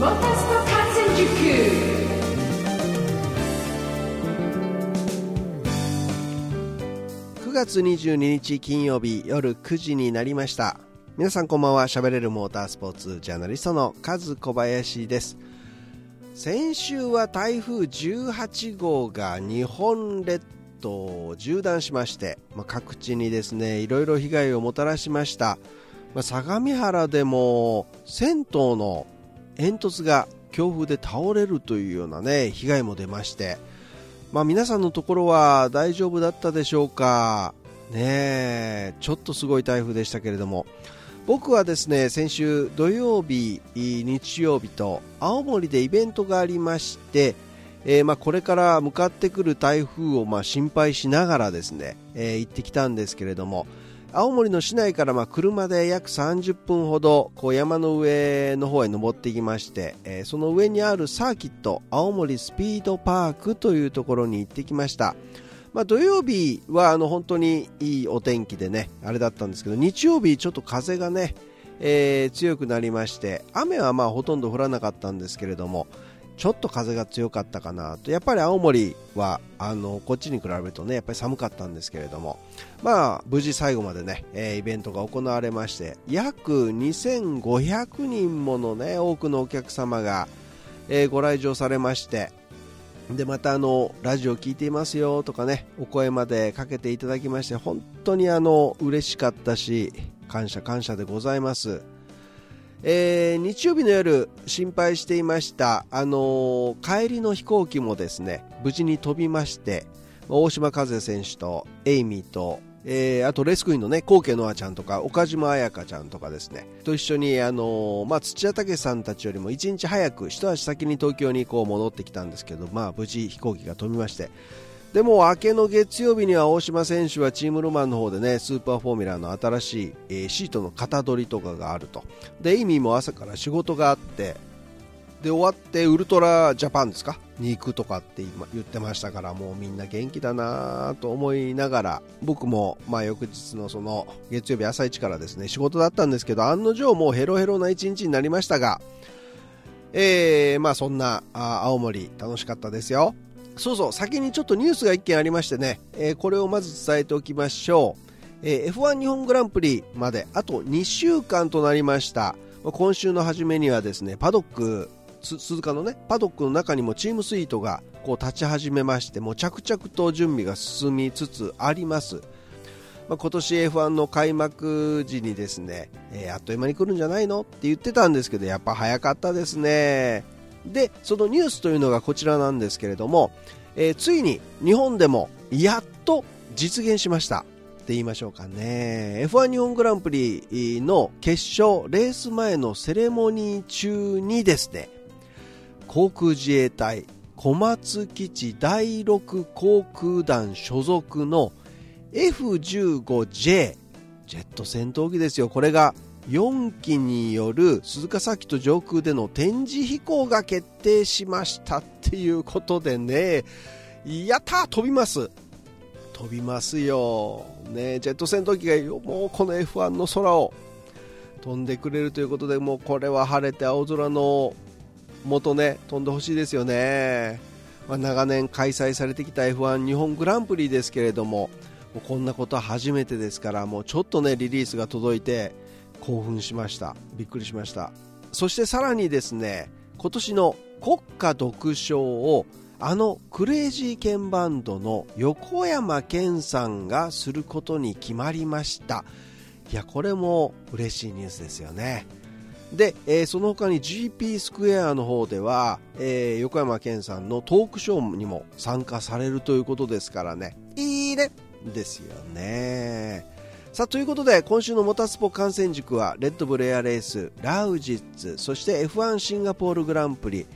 モータースポ観戦塾9月22日金曜日夜9時になりました。皆さんこんばんは。喋れるモータースポーツジャーナリストのカズ小林です。先週は台風18号が日本列島を縦断しまして、まあ、各地にですねいろいろ被害をもたらしました、まあ、相模原でも銭湯の煙突が強風で倒れるというようなね被害も出まして。まあ、皆さんのところは大丈夫だったでしょうか、ねちょっとすごい台風でしたけれども。僕はですね先週土曜日、日曜日と青森でイベントがありまして、えーまあ、これから向かってくる台風をまあ心配しながらですね、えー行ってきたんですけれども青森の市内からま車で約30分ほどこう山の上の方へ登っていきまして、えその上にあるサーキット青森スピードパークというところに行ってきました、まあ、土曜日はあの本当にいいお天気でねあれだったんですけど日曜日ちょっと風がね、えー強くなりまして雨はまあほとんど降らなかったんですけれどもちょっと風が強かったかなと。やっぱり青森はあのこっちに比べるとねやっぱり寒かったんですけれども。まあ無事最後までね、えーイベントが行われまして約2500人ものね多くのお客様が、えーご来場されまして。でまたあのラジオ聞いていますよとかねお声までかけていただきまして本当にあの嬉しかったし感謝感謝でございます。えー日曜日の夜心配していました、あのー帰りの飛行機もですね無事に飛びまして大島和也選手とエイミーと、えーあとレースクイーンのね高家ノアちゃんとか岡島彩香ちゃんとかですねと一緒に、あのーまあ、土屋武士さんたちよりも1日早く一足先に東京にこう戻ってきたんですけど、まあ、無事飛行機が飛びましてでも明けの月曜日には大島選手はチームルマンの方でねスーパーフォーミュラーの新しい、えーシートの型取りとかがあると。でエイミーも朝から仕事があって。で終わってウルトラジャパンですか？に行くとかって今言ってましたからもうみんな元気だなと思いながら。僕もまあ翌日のその月曜日朝一からですね仕事だったんですけど案の定もうヘロヘロな一日になりましたが。えー、まあそんなあ青森楽しかったですよ。そうそう先にちょっとニュースが1件ありましてね、えーこれをまず伝えておきましょう、えー F1 日本グランプリまであと2週間となりました。ま今週の初めにはですねパドック鈴鹿のねパドックの中にもチームスイートがこう立ち始めましてもう着々と準備が進みつつあります。ま、今年 F1 の開幕時にですね、えーあっという間に来るんじゃないの？って言ってたんですけどやっぱ早かったですね。でそのニュースというのがこちらなんですけれども、えーついに日本でもやっと実現しましたって言いましょうかね。F1 日本グランプリの決勝レース前のセレモニー中にですね航空自衛隊小松基地第6航空団所属の F15J ジェット戦闘機ですよ。これが4機による鈴鹿サーキット上空での展示飛行が決定しましたっていうことでね。やった飛びます。飛びますよ、ね、ジェット戦闘機がもうこの F1 の空を飛んでくれるということでもうこれは晴れて青空の元ね飛んでほしいですよね、まあ、長年開催されてきた F1 日本グランプリですけれどももうこんなことは初めてですからもうちょっとねリリースが届いて興奮しました。びっくりしました。そしてさらにですね今年の国家独唱をあのクレイジーケンバンドの横山健さんがすることに決まりました。いやこれも嬉しいニュースですよね。で、えーその他に GP スクエアの方では、えー横山健さんのトークショーにも参加されるということですからね。いいね！ですよね。さあということで今週のモタスポ観戦塾はレッドブルエアレースラウジッツそして F1 シンガポールグランプリ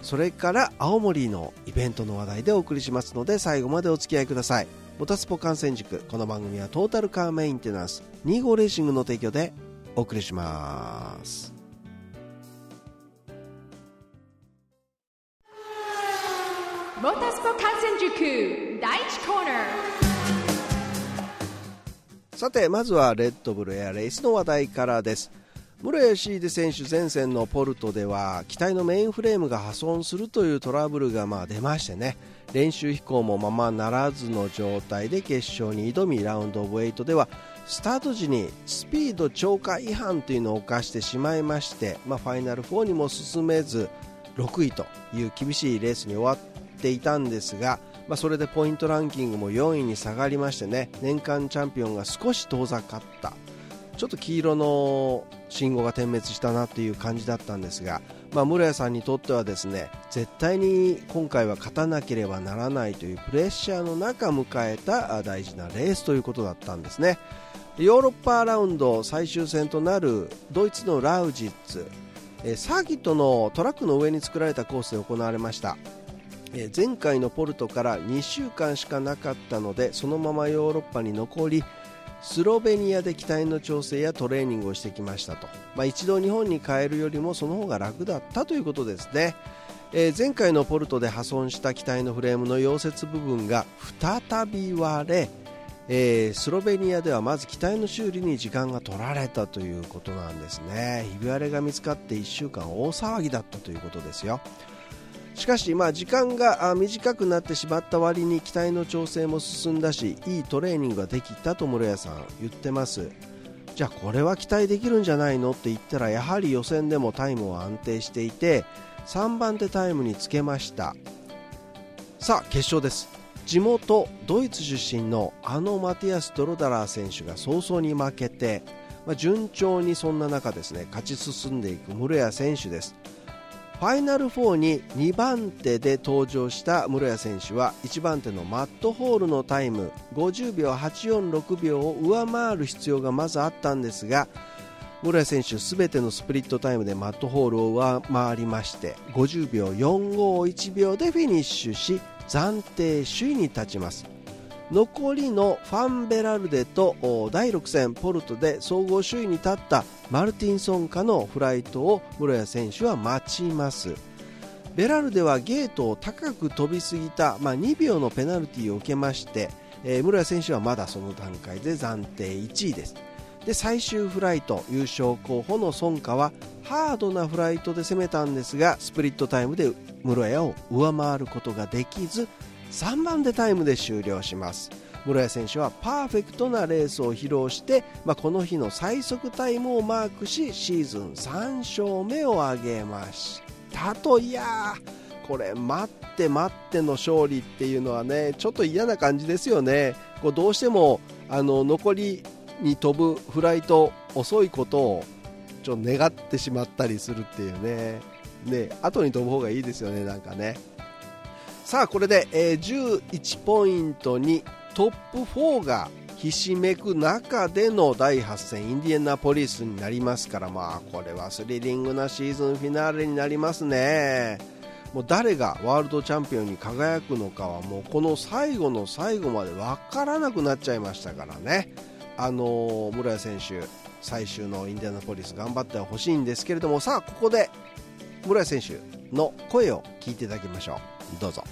それから青森のイベントの話題でお送りしますので最後までお付き合いください。モタスポ観戦塾この番組はトータルカーメンテナンス25レーシングの提供でお送りします。モータースポ観戦塾第1コーナー。さてまずはレッドブルエアレースの話題からです。室谷シーデ選手前線のポルトでは機体のメインフレームが破損するというトラブルがまあ出ましてね。練習飛行もままならずの状態で決勝に挑みラウンドオブ8ではスタート時にスピード超過違反というのを犯してしまいまして、まあ、ファイナル4にも進めず6位という厳しいレースに終わっていたんですが、まあ、それでポイントランキングも4位に下がりましてね年間チャンピオンが少し遠ざかった。ちょっと黄色の信号が点滅したなという感じだったんですが、まあ、室谷さんにとってはですね絶対に今回は勝たなければならないというプレッシャーの中迎えた大事なレースということだったんですね。ヨーロッパラウンド最終戦となるドイツのラウジッツサーキットのトラックの上に作られたコースで行われました。前回のポルトから2週間しかなかったのでそのままヨーロッパに残りスロベニアで機体の調整やトレーニングをしてきましたと、まあ、一度日本に帰るよりもその方が楽だったということですね、えー、前回のポルトで破損した機体のフレームの溶接部分が再び割れえー、スロベニアではまず機体の修理に時間が取られたということなんですね。ひび割れが見つかって1週間大騒ぎだったということですよ。しかし、まあ、時間が短くなってしまった割に機体の調整も進んだしいいトレーニングができたと室谷さん言ってます。じゃあこれは期待できるんじゃないのって言ったらやはり予選でもタイムは安定していて3番手タイムにつけました。さあ決勝です。地元ドイツ出身のあのマティアス・ドロダラー選手が早々に負けて、まあ、順調にそんな中ですね勝ち進んでいく室谷選手です。ファイナル4に2番手で登場した室谷選手は1番手のマットホールのタイム50秒846秒を上回る必要がまずあったんですが室谷選手すべてのスプリットタイムでマットホールを上回りまして50秒451秒でフィニッシュし暫定首位に立ちます。残りのファンベラルデと第6戦ポルトで総合首位に立ったマルティンソンカのフライトを室谷選手は待ちます。ベラルデはゲートを高く飛びすぎた、まあ、2秒のペナルティーを受けまして、えー、室谷選手はまだその段階で暫定1位です。で最終フライト優勝候補のソンカはハードなフライトで攻めたんですがスプリットタイムで室谷を上回ることができず3番でタイムで終了します。室谷選手はパーフェクトなレースを披露して、まあ、この日の最速タイムをマークしシーズン3勝目を挙げましたと。いやこれ待って待っての勝利っていうのはねちょっと嫌な感じですよね。こうどうしてもあの残りに飛ぶフライト遅いことをちょっと願ってしまったりするっていうね。ね後に飛ぶ方がいいですよねなんかね。さあこれで、えー、11ポイントにトップ4がひしめく中での第8戦インディアナポリスになりますからまあこれはスリリングなシーズンフィナーレになりますね。もう誰がワールドチャンピオンに輝くのかはもうこの最後の最後まで分からなくなっちゃいましたからね。あのー、村谷選手最終のインディアナポリス頑張ってほしいんですけれどもさあここで村谷選手の声を聞いていただきましょう。どうぞ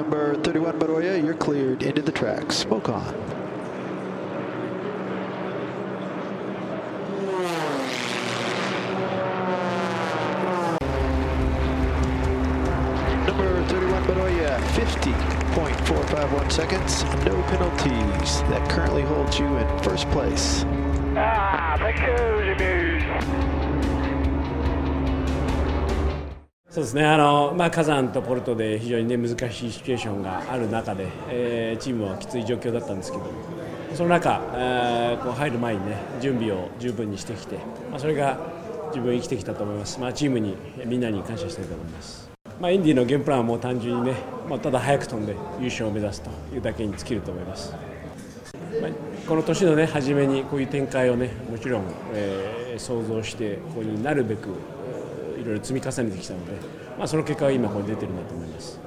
Number 31 Baroya, you're cleared into the track. Smoke on. Number 31 Baroya, 50.451 seconds. No penalties. That currently holds you in first place. Ah, thank you, Jimmy. そうですねあの、まあ、火山とポルトで非常に、ね、難しいシチュエーションがある中で、えー、チームはきつい状況だったんですけどその中、えー、こう入る前に、ね、準備を十分にしてきて、まあ、それが自分生きてきたと思います、まあ、チームにみんなに感謝したいと思います。まあ、インディのゲームプランはもう単純にね、まあ、ただ早く飛んで優勝を目指すというだけに尽きると思います。まあ、この年の、ね、初めにこういう展開を、ね、もちろん、えー、想像してここになるべくろいろ積み重ねてきたので、まあ、その結果が今ここに出てるんだと思います。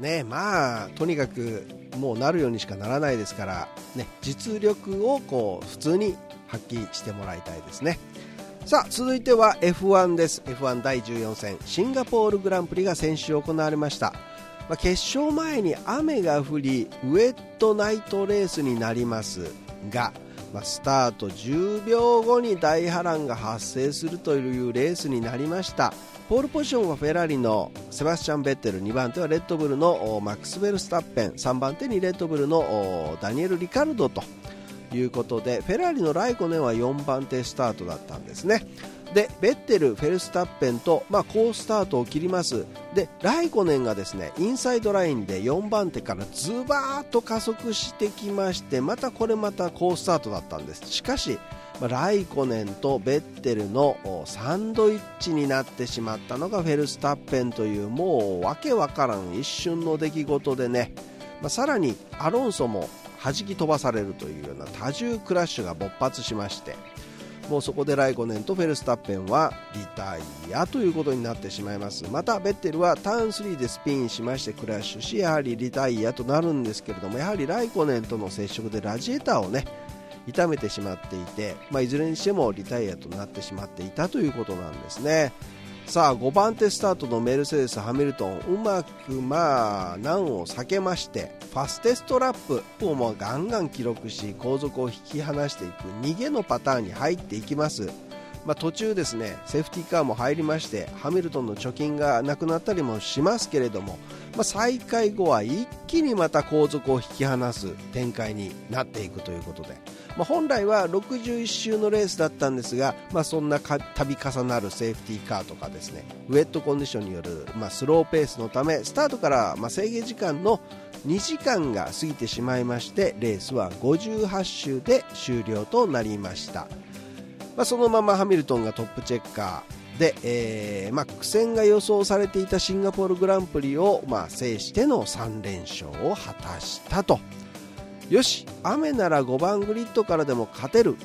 ねまあとにかくもうなるようにしかならないですから、ね、実力をこう普通に発揮してもらいたいですね。さあ続いては F1 です。F1 第14戦シンガポールグランプリが先週行われました、まあ、決勝前に雨が降りウェットナイトレースになりますが、まあ、スタート10秒後に大波乱が発生するというレースになりました。ポールポジションはフェラーリのセバスチャン・ベッテル2番手はレッドブルのマックス・ベルスタッペン3番手にレッドブルのダニエル・リカルドということでフェラーリのライコネンは4番手スタートだったんですね。でベッテル、フェルスタッペンと、まあ、好スタートを切ります。でライコネンがですねインサイドラインで4番手からズバーッと加速してきましてまたこれまた好スタートだったんです。しかし、まあ、ライコネンとベッテルのサンドイッチになってしまったのがフェルスタッペンというもうわけわからん一瞬の出来事でね、まあ、さらにアロンソも弾き飛ばされるというような多重クラッシュが勃発しまして。もうそこでライコネンとフェルスタッペンはリタイアということになってしまいます。またベッテルはターン3でスピンしましてクラッシュしやはりリタイアとなるんですけれどもやはりライコネンとの接触でラジエーターをね痛めてしまっていて、まあ、いずれにしてもリタイアとなってしまっていたということなんですね。さあ5番手スタートのメルセデス・ハミルトン。うまくまあ難を避けましてファステストラップをもうガンガン記録し後続を引き離していく逃げのパターンに入っていきます。まあ、途中ですねセーフティーカーも入りましてハミルトンの貯金がなくなったりもしますけれども、まあ、再開後は一気にまた後続を引き離す展開になっていくということで。まあ、本来は61周のレースだったんですが、まあ、そんな度重なるセーフティーカーとかですねウェットコンディションによる、まあ、スローペースのためスタートからま制限時間の2時間が過ぎてしまいましてレースは58周で終了となりました、ま、そのままハミルトンがトップチェッカーで、えーまあ、苦戦が予想されていたシンガポールグランプリを、まあ、制しての3連勝を果たしたと。よし雨なら5番グリッドからでも勝てる、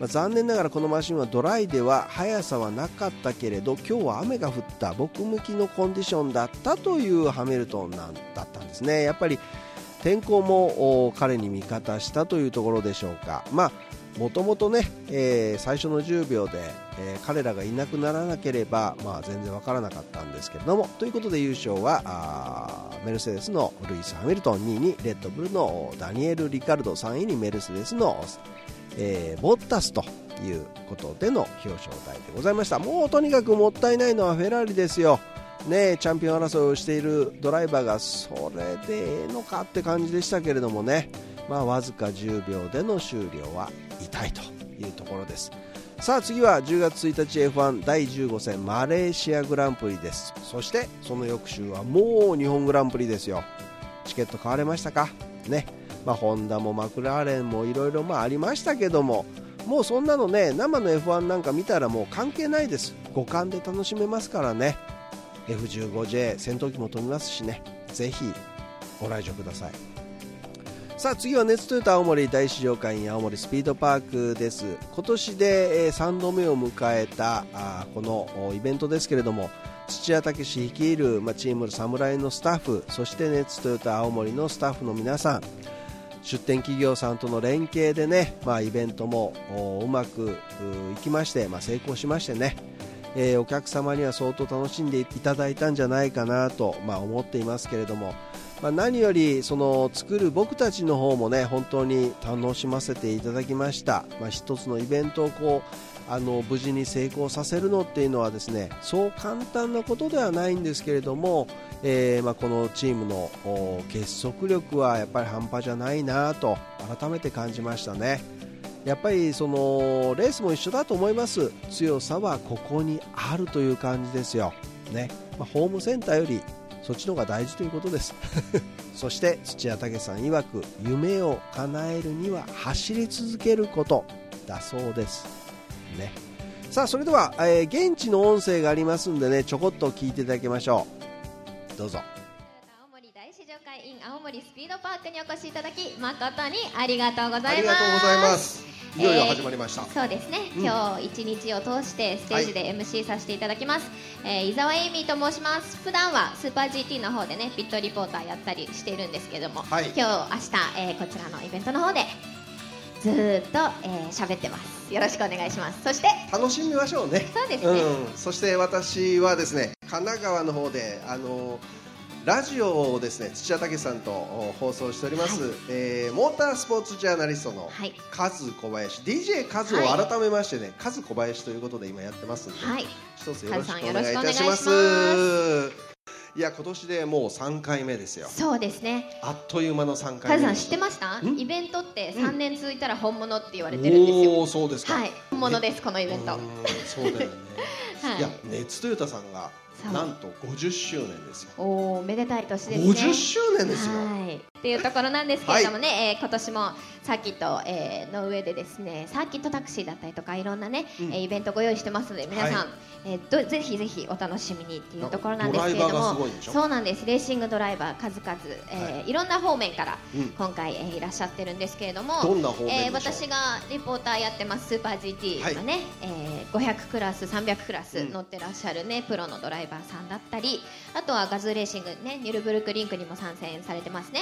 まあ、残念ながらこのマシンはドライでは速さはなかったけれど今日は雨が降った。僕向きのコンディションだったというハミルトンなんだったんですね。やっぱり天候も彼に味方したというところでしょうか。まあもともとね、えー、最初の10秒で、えー、彼らがいなくならなければ、まあ、全然わからなかったんですけれども。ということで優勝はメルセデスのルイス・ハミルトン2位にレッドブルのダニエル・リカルド3位にメルセデスの、えー、ボッタスということでの表彰台でございました。もうとにかくもったいないのはフェラーリですよ。ね、チャンピオン争いをしているドライバーがそれでええのかって感じでしたけれどもね、まあ、わずか10秒での終了は痛いというところです。さあ次は10月1日 F1 第15戦マレーシアグランプリです。そしてその翌週はもう日本グランプリですよ。チケット買われましたか？ね。まあ、ホンダもマクラーレンもいろいろありましたけども。もうそんなのね生の F1 なんか見たらもう関係ないです。五感で楽しめますからね。F15J 戦闘機も飛びますしね。ぜひご来場ください。さあ次は熱トヨタ青森大試乗会員青森スピードパークです。今年で3度目を迎えたこのイベントですけれども土屋武史率いる、チームの侍のスタッフそして熱トヨタ青森のスタッフの皆さん出店企業さんとの連携でね、まあ、イベントもうまくいきまして、まあ、成功しましてね、えー、お客様には相当楽しんでいただいたんじゃないかなと、まあ、思っていますけれどもまあ、何よりその作る僕たちの方もね本当に楽しませていただきました、まあ、一つのイベントをこうあの無事に成功させるのっていうのはですねそう簡単なことではないんですけれども、えー、まあ、このチームの結束力はやっぱり半端じゃないなと改めて感じましたね。やっぱりそのレースも一緒だと思います。強さはここにあるという感じですよ、ね。まあ、ホームセンターよりそっちの方が大事ということです。そして土屋武さん曰く夢を叶えるには走り続けることだそうです。ね。さあそれでは、えー、現地の音声がありますんでねちょこっと聞いていただきましょう。どうぞ。青森大試乗会 in 青森スピードパークにお越しいただき誠にありがとうございます。ありがとうございよいよ始まりました、えー、そうですね、うん、今日一日を通してステージで MC させていただきます、はい、えー、伊沢エイミーと申します。普段はスーパー GT の方でねピットリポーターやったりしているんですけども、はい、今日明日、えー、こちらのイベントの方でずっと喋、えー、ってます。よろしくお願いします。そして楽しみましょうね。そうですね、うん、そして私はですね神奈川の方であのラジオをですね土屋武さんと放送しております、はい、えー、モータースポーツジャーナリストのカズ小林、DJ カズを改めましてね、はい、カズ小林ということで今やってますんで、はい、一つよろしくお願いいたします。いや今年でもう3回目ですよ。そうですね。あっという間の3回目。さん知ってました？イベントって3年続いたら本物って言われてるんですよ、おおそうですか。はい。本物です、このイベント。そうだよね、はい、いや熱トヨタさんがなんと50周年ですよ。おおめでたい年ですね。50周年ですよ、はい、っていうところなんですけれどもね、はい、えー、今年もサーキット、えー、の上でですねサーキットタクシーだったりとかいろんなね、うん、イベントご用意してますので皆さん、はい、えー、どぜひぜひお楽しみにっていうところなんですけれどもそうなんです。レーシングドライバー数々、えー、はい、いろんな方面から今回、えー、いらっしゃってるんですけれどもえー、私がリポーターやってますスーパー GT のね、はい、えー、500クラス300クラス乗ってらっしゃるね、うん、プロのドライバーさんだったりあとはガズーレーシングねニュルブルクリンクにも参戦されてますね。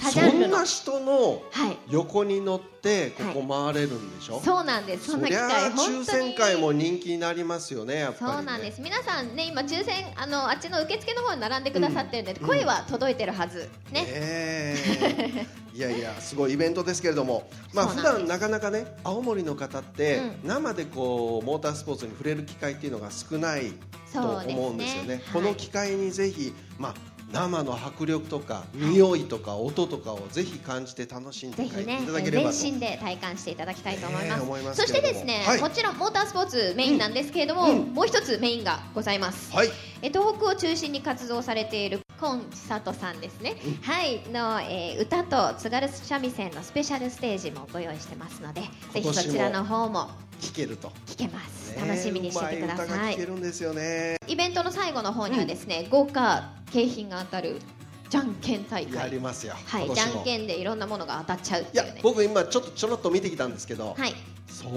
そんな人の横に乗ってここ回れるんでしょ、はい、そうなんです。そんな機会抽選会も人気になりますよねやっぱり、ね、そうなんです。皆さんね今抽選あのあっちの受付の方に並んでくださってるんで、うん、声は届いてるはず。ね、ねいやいやすごいイベントですけれども。まあ普段なかなかね青森の方って生でこうモータースポーツに触れる機会っていうのが少ないと思うんですよね、ね、この機会にぜひまあ生の迫力とか匂いとか音とかをぜひ感じて楽しんでいただければと、全身で体感していただきたいと思います,、ますそしてですね、はい、もちろんモータースポーツメインなんですけれども、うん、もう一つメインがございます、はい、え東北を中心に活動されている今千里さんですね、うん、はい。の、えー、歌と津軽三味線のスペシャルステージもご用意してますのでぜひそちらの方も聞けると聞けます、楽しみにしててください。聞けるんですよね。イベントの最後の方にはですね、うん、豪華景品が当たるじゃんけん大会。やりますよ。はいじゃんけんでいろんなものが当たっちゃうっていう、ね、いや僕今ちょっとちょろっと見てきたんですけど、はい、相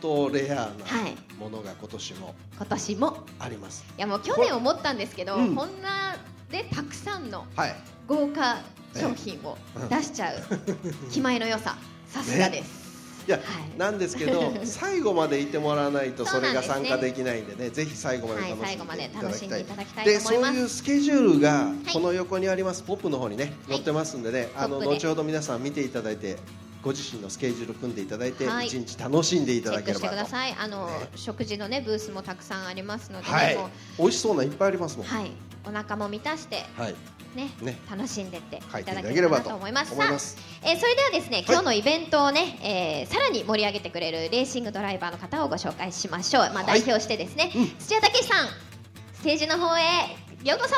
当レアなものが今年も、今年も。あります。いやもう去年思ったんですけど、こんなでたくさんの豪華商品を出しちゃう気前の良ささすがです、いや、はい、なんですけど 最後までいてもらわないとそれが参加できないんでねぜひ最後まで楽しんでいただきたい,、でそういうスケジュールがこの横にありますポップの方にね載ってますんでね、あの後ほど皆さん見ていただいてご自身のスケジュール組んでいただいて、一日楽しんでいただければしてください。あの、食事のねブースもたくさんありますので、はい、美味しそうないっぱいありますもん。はい、お腹も満たして、はい、ね、ね、楽しんでっていただければと思います。さあ、えー、それではですね、今日のイベントをね、えー、さらに盛り上げてくれるレーシングドライバーの方をご紹介しましょう。まあ、代表してですね、うん、土屋武さん、ステージの方へようこそ。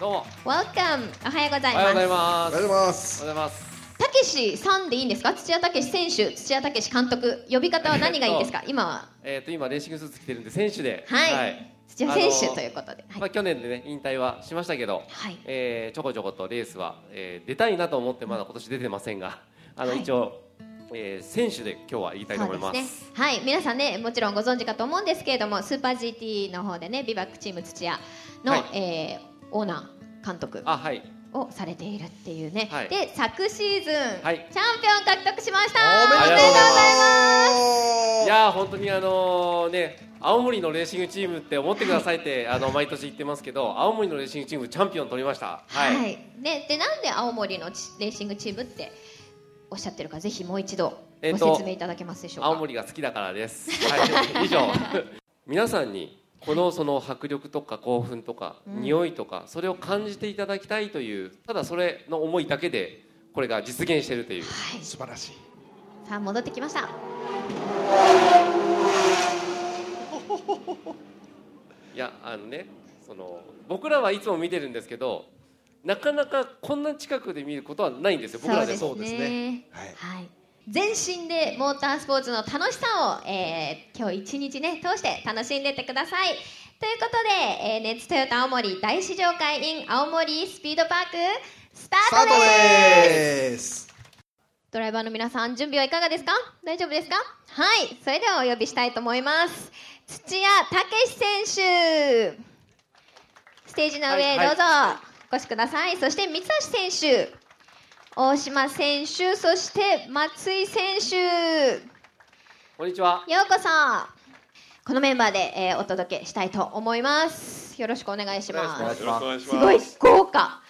どうも。Welcome。おはようございます。おはようございます。おはようございます。おはようございます。たけしさんでいいんですか？土屋たけし選手土屋たけし監督呼び方は何がいいですか？今はえっ、と今レーシングスーツ着てるんで選手ではい、はい土屋選手ということで、まあ、去年でね引退はしましたけど、はい、えー、ちょこちょことレースは、えー、出たいなと思ってまだ今年出てませんがあの、はい、一応えー、選手で今日は言いたいと思います、ね、はい。皆さんねもちろんご存知かと思うんですけれどもスーパー GT の方でねビバックチーム土屋の、はい、えー、オーナー監督。あはいをされているっていうね、はい、で昨シーズン、はい、チャンピオン獲得しました。おめでとうございます。いや本当にあのー、ね青森のレーシングチームって思ってくださいって、はい、あの毎年言ってますけど青森のレーシングチームチャンピオン取りました。はい、はい、ででなんで青森のレーシングチームっておっしゃってるかぜひもう一度ご説明いただけますでしょうか、青森が好きだからです。はい。以上。皆さんにこのその迫力とか興奮とか匂いとかそれを感じていただきたいというただそれの思いだけでこれが実現しているという、はい、素晴らしい。さあ戻ってきました。いやあのねその僕らはいつも見てるんですけどなかなかこんな近くで見ることはないんですよ僕らでそうですね。はい、はい全身でモータースポーツの楽しさを、えー、今日一日ね通して楽しんでってください。ということで、えー、ネッツトヨタ青森大試乗会 in 青森スピードパークスタートです。ドライバーの皆さん準備はいかがですか？大丈夫ですか？はい。それではお呼びしたいと思います。土屋武史選手。ステージの上、どうぞ。お越しください。そして三橋選手大島選手そして松井選手。こんにちは。ようこそ。このメンバーで、えー、お届けしたいと思います。よろしくお願いします。お願いします。すごい豪華。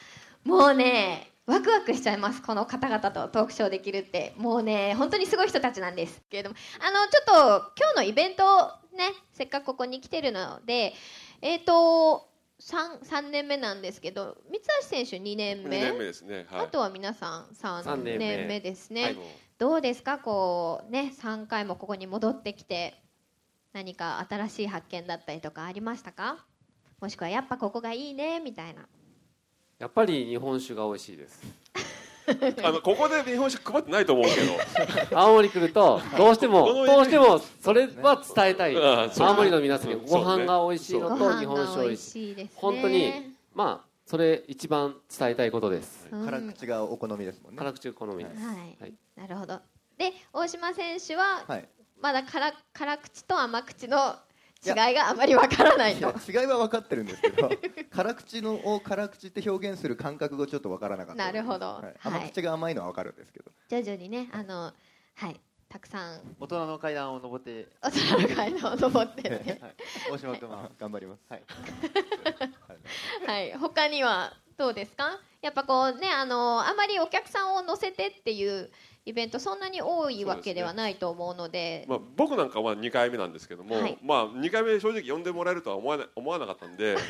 もうねワクワクしちゃいます。この方々とトークショーできるって。もうね本当にすごい人たちなんです。けれどもあのちょっと今日のイベントねせっかくここに来てるのでえっ、ー、と 3, 3年目なんですけど三橋選手2年目 ,2 年目ですね、はい、あとは皆さん3年目。ですね、はい、どうですか？こうね3回もここに戻ってきて何か新しい発見だったりとかありましたか？もしくはやっぱここがいいねみたいな。やっぱり日本酒が美味しいです あのここで日本酒配ってないと思うけど。青森来るとどうしても どうしてもそれは伝えたい、青森の皆さんにご飯が美味しいのと日本酒美味しい、ね、本当にまあそれ一番伝えたいことです、辛口がお好みですもんね。辛口お好みです、はい、はい、なるほど。で大島選手は、はい、まだ辛辛口と甘口の違いがあまりわからないと。違いは分かってるんですけど 辛口のを辛口って表現する感覚がちょっと分からなかった。なるほど、はい、甘口が甘いのは分かるんですけど、徐々にねあのはい。たくさん。大人の階段を登って。大人の階段を登ってね、はい、大島君は。頑張ります。はい、はい、他にはどうですか？やっぱこうねあのあまりお客さんを乗せてっていうイベントそんなに多いわけではないと思うので、ね、まあ、僕なんかは2回目なんですけども、はい、まあ、2回目正直呼んでもらえるとは思わな思わなかったんで。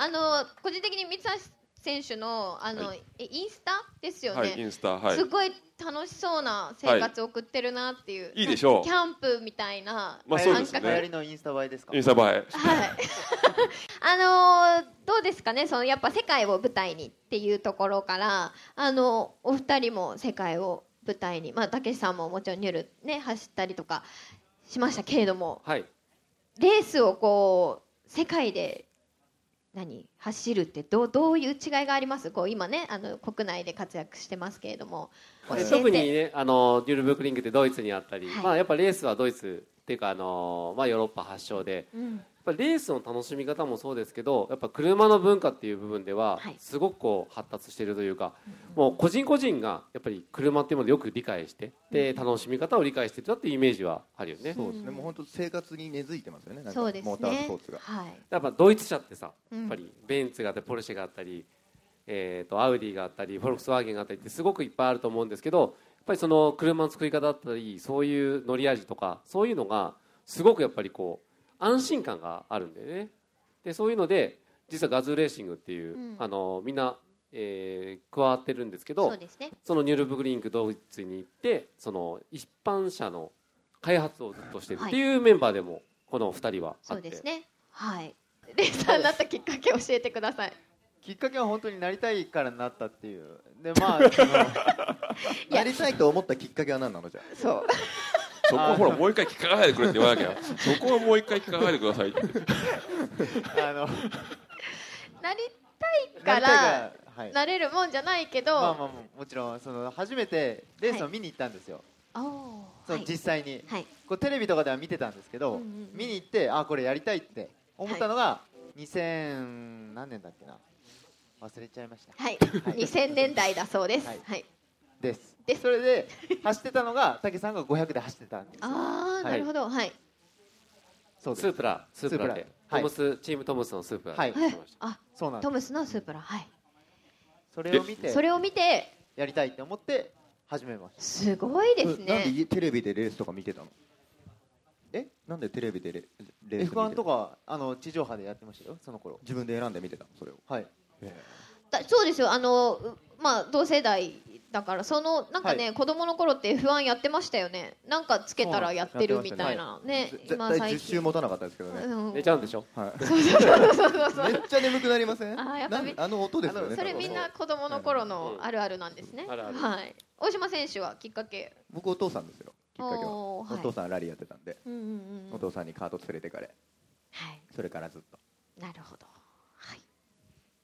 あの個人的に三橋選手のあの、はい、インスタですよね、はい、インスタ、はい、すごい楽しそうな生活を送ってるなっていう、い、いでしょう。キャンプみたいなまあそうですね。流行りのインスタ映えですか？インスタ映え。はい。あのー、どうですかね？そのやっぱ世界を舞台にっていうところからあのお二人も世界を舞台に。まあたけしさんももちろんニュルね走ったりとかしましたけれども、はい、レースをこう世界で何走るってどうどういう違いがあります？こう今ねあの国内で活躍してますけれども。特にねあのデュルブックリングってドイツにあったり、はい、まあ、やっぱレースはドイツっていうかあの、まあ、ヨーロッパ発祥で、うん、ぱレースの楽しみ方もそうですけどやっぱ車の文化っていう部分ではすごくこう発達しているというか、もう個人個人がやっぱり車っていうものをよく理解してで楽しみ方を理解してたっていうイメージはあるよね。そうですね。もう本当生活に根付いてますよね。そうですね。モータースポーツが。はい。やっぱドイツ車ってさ、やっぱりベンツがあったりポルシェがあったり、えー、とアウディがあったりフォルクスワーゲンがあったりってすごくいっぱいあると思うんですけどやっぱりその車の作り方だったりそういう乗り味とかそういうのがすごくやっぱりこう安心感があるんだよね。でそういうので実はガズーレーシングっていう、うん、あのみんな、えー、加わってるんですけどそうです、ね、そのニュルブルクリンクドイツに行ってその一般車の開発をずっとしてるっていうメンバーでもこの2人はそうですね。はい。レーサーになったきっかけ教えてください。きっかけは本当になりたいからなったっていう。でまあ なりたいと思ったきっかけは何なの？じゃそうそこほらもう一回聞かないでくれって言わなきゃ。そこはもう一回聞かないでくださいって。あのなりたいからなれるもんじゃないけど。まあまあもちろんその初めてレースを見に行ったんですよ、はい、その実際に、はい、こうテレビとかでは見てたんですけど、うんうん、見に行ってあこれやりたいって思ったのが、はい、2000何年だっけな？忘れちゃいました。はい、はい、2000年代だそうです、はい、はい、ですでそれで走ってたのが武さんが500で走ってたんですああ、なるほど。はい。そうスープラスープラで。トムスチームトムスのスープラはい。あそうなんトムスのスープラはい。それを見てそれを見てやりたいって思って始めました。すごいですね。なんでテレビでレースとか見てたの？え？なんでテレビでレレース F1 とかあの地上波でやってましたよその頃。自分で選んで見てたそれを。はい。そうですよ。あのまあ同世代だからそのなんかね、はい、子供の頃って F1 やってましたよね。なんかつけたらやってるみたいな。ね。今最近。周持たなかったですけどね、うん、寝ちゃうんでしょ、めっちゃ眠くなりません？あやっぱあの音ですよねそれみんな子供の頃のあるあるなんですね、うん、はい。大島選手はきっかけ？僕お父さんですよきっかけは。お,、父さんラリーやってたんで、うんうんうん、お父さんにカート連れてかれ、はい、それからずっと。なるほど。はい。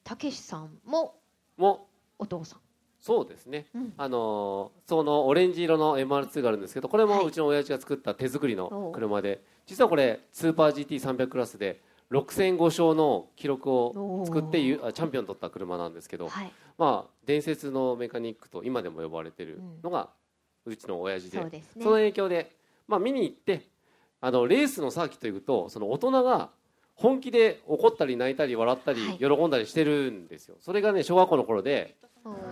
たけしさんもも。お父さんそうですね、うん、あのそのオレンジ色の MR2 があるんですけどこれもうちの親父が作った手作りの車で、はい、実はこれスーパー GT300 クラスで6戦5勝の記録を作ってチャンピオン取った車なんですけど、はい、まあ伝説のメカニックと今でも呼ばれてるのがうちの親父で、うん、そ、ね,、の影響で、まあ、見に行ってあのレースのサーキット行くとその大人が本気で怒ったり泣いたり笑ったり喜んだりしてるんですよ、それがね小学校の頃で、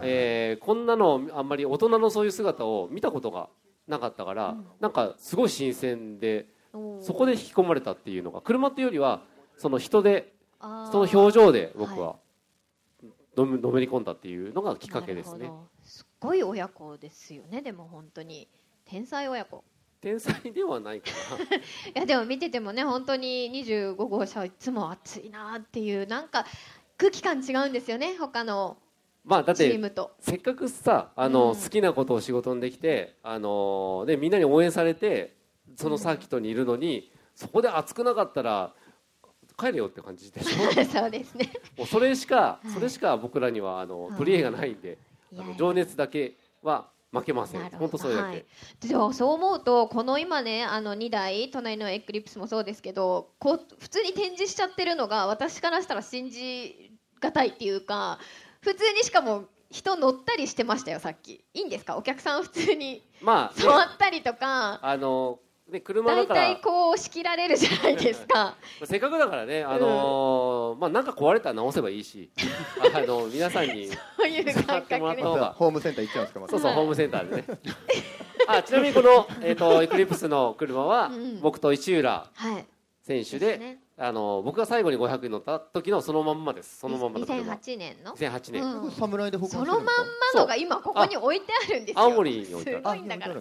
えー、こんなのあんまり大人のそういう姿を見たことがなかったから、うん、なんかすごい新鮮でそこで引き込まれたっていうのが車っていうよりはその人でその表情で僕はのめ,、のめり込んだっていうのがきっかけですね。すごい親子ですよねでも本当に。天才親子。天才ではないかな。いやでも見ててもね本当に25号車はいつも熱いなっていうなんか空気感違うんですよね他のまあだってせっかくさあの、好きなことを仕事にできてあのでみんなに応援されてそのサーキットにいるのに、そこで熱くなかったら帰れよって感じでしょ？そうですね。もうそれしか、それしか僕らにはあの取り柄がないんで、あの情熱だけは負けません。本当それだけ、はい、じゃあそう思うとこの今ねあの2台隣のエクリプスもそうですけどこう普通に展示しちゃってるのが私からしたら信じがたいっていうか普通にしかも人乗ったりしてましたよさっき。いいんですか？お客さん普通にまあ、座ったりとか。あのね、車だから。大体こう仕切られるじゃないですか。せっかくだからね、あのーうん、まあ、なんか壊れたら直せばいいし。あの皆さんにそういう感覚、ね、ホームセンター行っちゃうんですか、ま、そうそう、ホームセンターでね。あちなみにこの、えーと、エクリプスの車は、うん、僕と石浦選手でね、あの僕が最後に500に乗った時のそのまんまです。そのまんまの車2008年の。2008年、うん、侍でそのまんまのが今ここに置いてあるんですよ。青森に置いてある。すごいんだから。は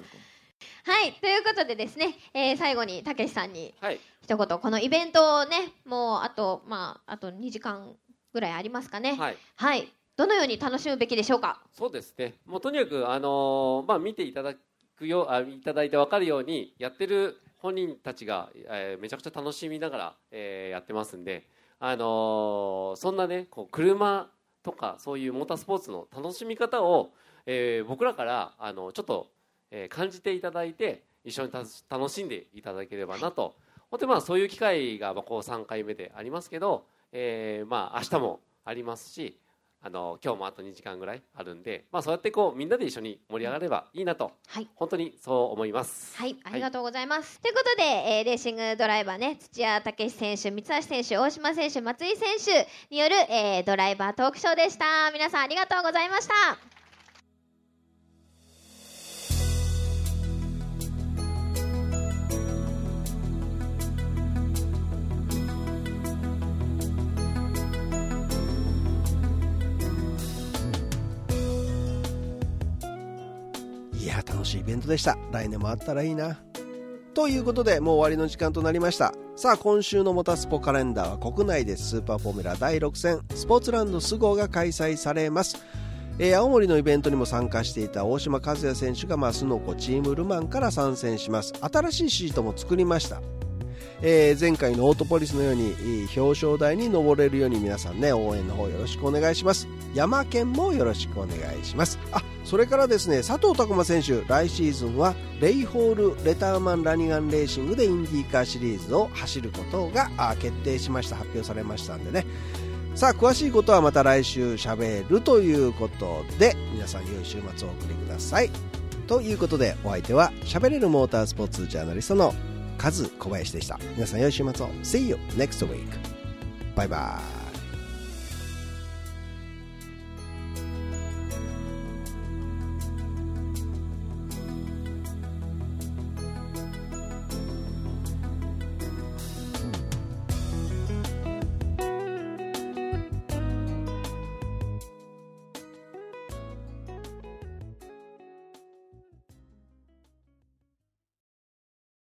い。ということでですね、えー、最後にたけしさんに一言、このイベントをねもうあとまああと2時間ぐらいありますかね。はい、はい、どのように楽しむべきでしょうか？そうですね。もうとにかくあのー、まあ見ていただくよあいただいて分かるようにやってる本人たちが、えー、めちゃくちゃ楽しみながら、えー、やってますんであのー、そんなねこう車とかそういうモータースポーツの楽しみ方を、えー、僕らからあのちょっとえー、感じていただいて一緒に楽しんでいただければなと。本当にまあそういう機会がまこう3回目でありますけど、えー、まあ明日もありますしあの今日もあと2時間ぐらいあるんで、まあ、そうやってこうみんなで一緒に盛り上がればいいなと、はい、本当にそう思います。はいありがとうございます、はい、ということで、えー、レーシングドライバーね土屋武史選手三橋選手大島選手松井選手による、えー、ドライバートークショーでした。皆さんありがとうございました楽しいイベントでした。来年もあったらいいな。ということで、もう終わりの時間となりました。さあ、今週のモタスポカレンダーは国内でスーパーフォーミュラ第6戦、スポーツランドスゴが開催されます。えー、青森のイベントにも参加していた大島和也選手が、まあ、スノコチームルマンから参戦します。新しいシートも作りました。えー、前回のオートポリスのように表彰台に登れるように皆さんね応援の方よろしくお願いします。山県もよろしくお願いします。あそれからですね佐藤拓磨選手来シーズンはレイホールレターマンラニガンレーシングでインディーカーシリーズを走ることが決定しました。発表されましたんでね。さあ詳しいことはまた来週しゃべるということで皆さん良い週末をお送りください。ということでお相手はしゃべれるモータースポーツジャーナリストのカズ小林でした。皆さん良い週末を。See you next week. バイバイ